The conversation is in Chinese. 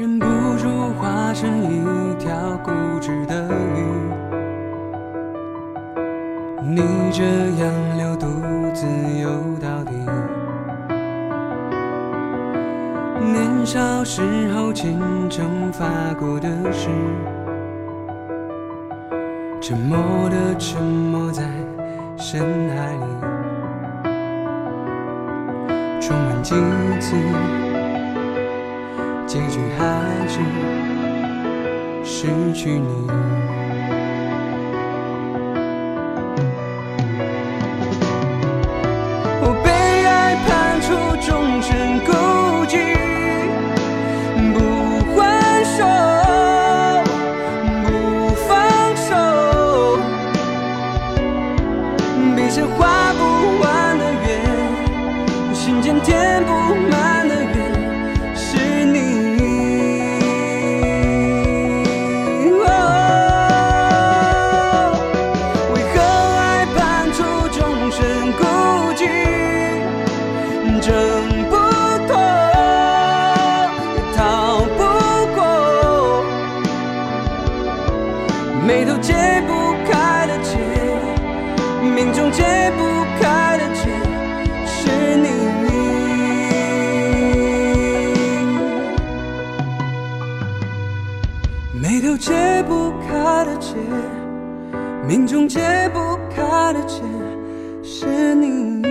忍不住化成一条固执的鱼。你这样流独自游到底。年少时候虔诚发过的誓，沉默的沉没在深海里，重温几次，结局还是失去你。眉头解不开的结，命中解不开的结，是你。眉头解不开的结，命中解不开的结，是你。